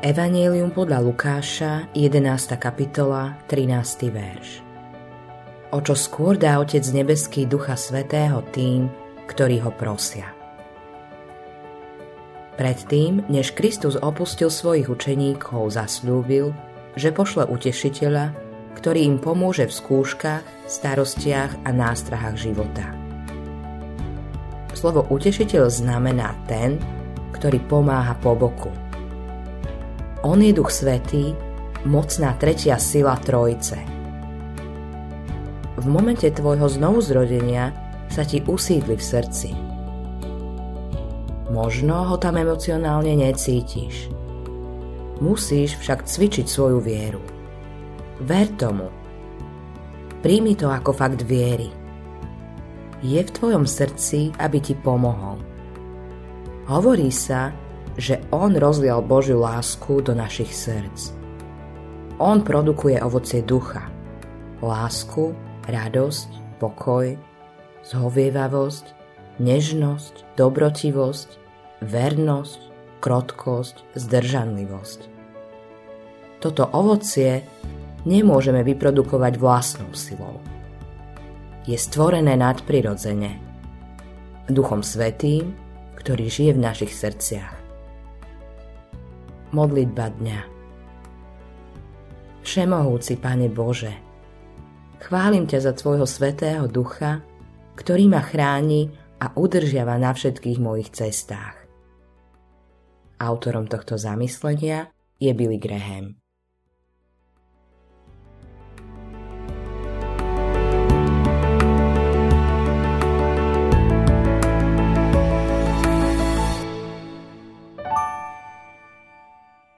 Evangelium podľa Lukáša, 11. kapitola, 13. verš. O čo skôr dá Otec nebeský Ducha Svetého tým, ktorí ho prosia. Predtým, než Kristus opustil svojich učeníkov, zasľúbil, že pošle utešiteľa, ktorý im pomôže v skúškach, starostiach a nástrahách života. Slovo utešiteľ znamená ten, ktorý pomáha po boku – on je Duch Svetý, mocná tretia sila Trojce. V momente tvojho znovuzrodenia sa ti usídli v srdci. Možno ho tam emocionálne necítiš. Musíš však cvičiť svoju vieru. Ver tomu. Príjmi to ako fakt viery. Je v tvojom srdci, aby ti pomohol. Hovorí sa, že On rozlial Božiu lásku do našich srdc. On produkuje ovocie ducha. Lásku, radosť, pokoj, zhovievavosť, nežnosť, dobrotivosť, vernosť, krotkosť, zdržanlivosť. Toto ovocie nemôžeme vyprodukovať vlastnou silou. Je stvorené nadprirodzene, Duchom Svetým, ktorý žije v našich srdciach. Modlitba dňa Všemohúci Pane Bože, chválim ťa za Tvojho Svetého Ducha, ktorý ma chráni a udržiava na všetkých mojich cestách. Autorom tohto zamyslenia je Billy Graham.